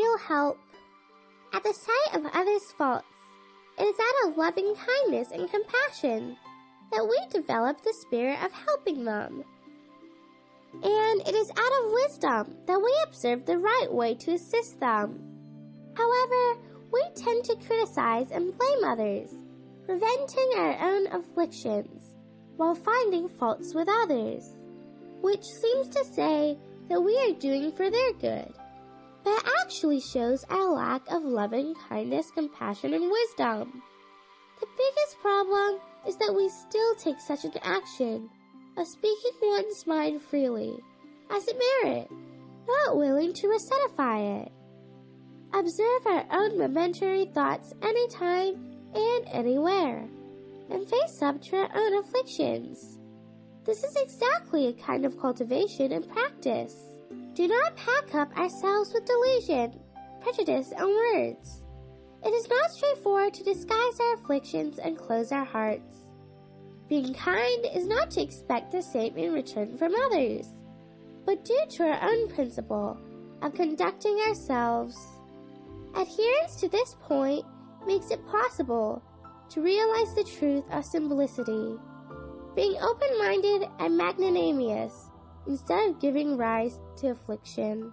will help. At the sight of others' faults, it is out of loving kindness and compassion that we develop the spirit of helping them. And it is out of wisdom that we observe the right way to assist them. However, we tend to criticize and blame others, preventing our own afflictions while finding faults with others, which seems to say that we are doing for their good, but actually shows our lack of loving kindness, compassion, and wisdom. The biggest problem is that we still take such an action of speaking one's mind freely as a merit, not willing to recenify it. Observe our own momentary thoughts anytime and anywhere, and face up to our own afflictions. This is exactly a kind of cultivation and practice. Do not pack up ourselves with delusion, prejudice, and words. It is not straightforward to disguise our afflictions and close our hearts. Being kind is not to expect the same in return from others, but due to our own principle of conducting ourselves. Adherence to this point makes it possible to realize the truth of simplicity, being open-minded and magnanimous instead of giving rise to affliction.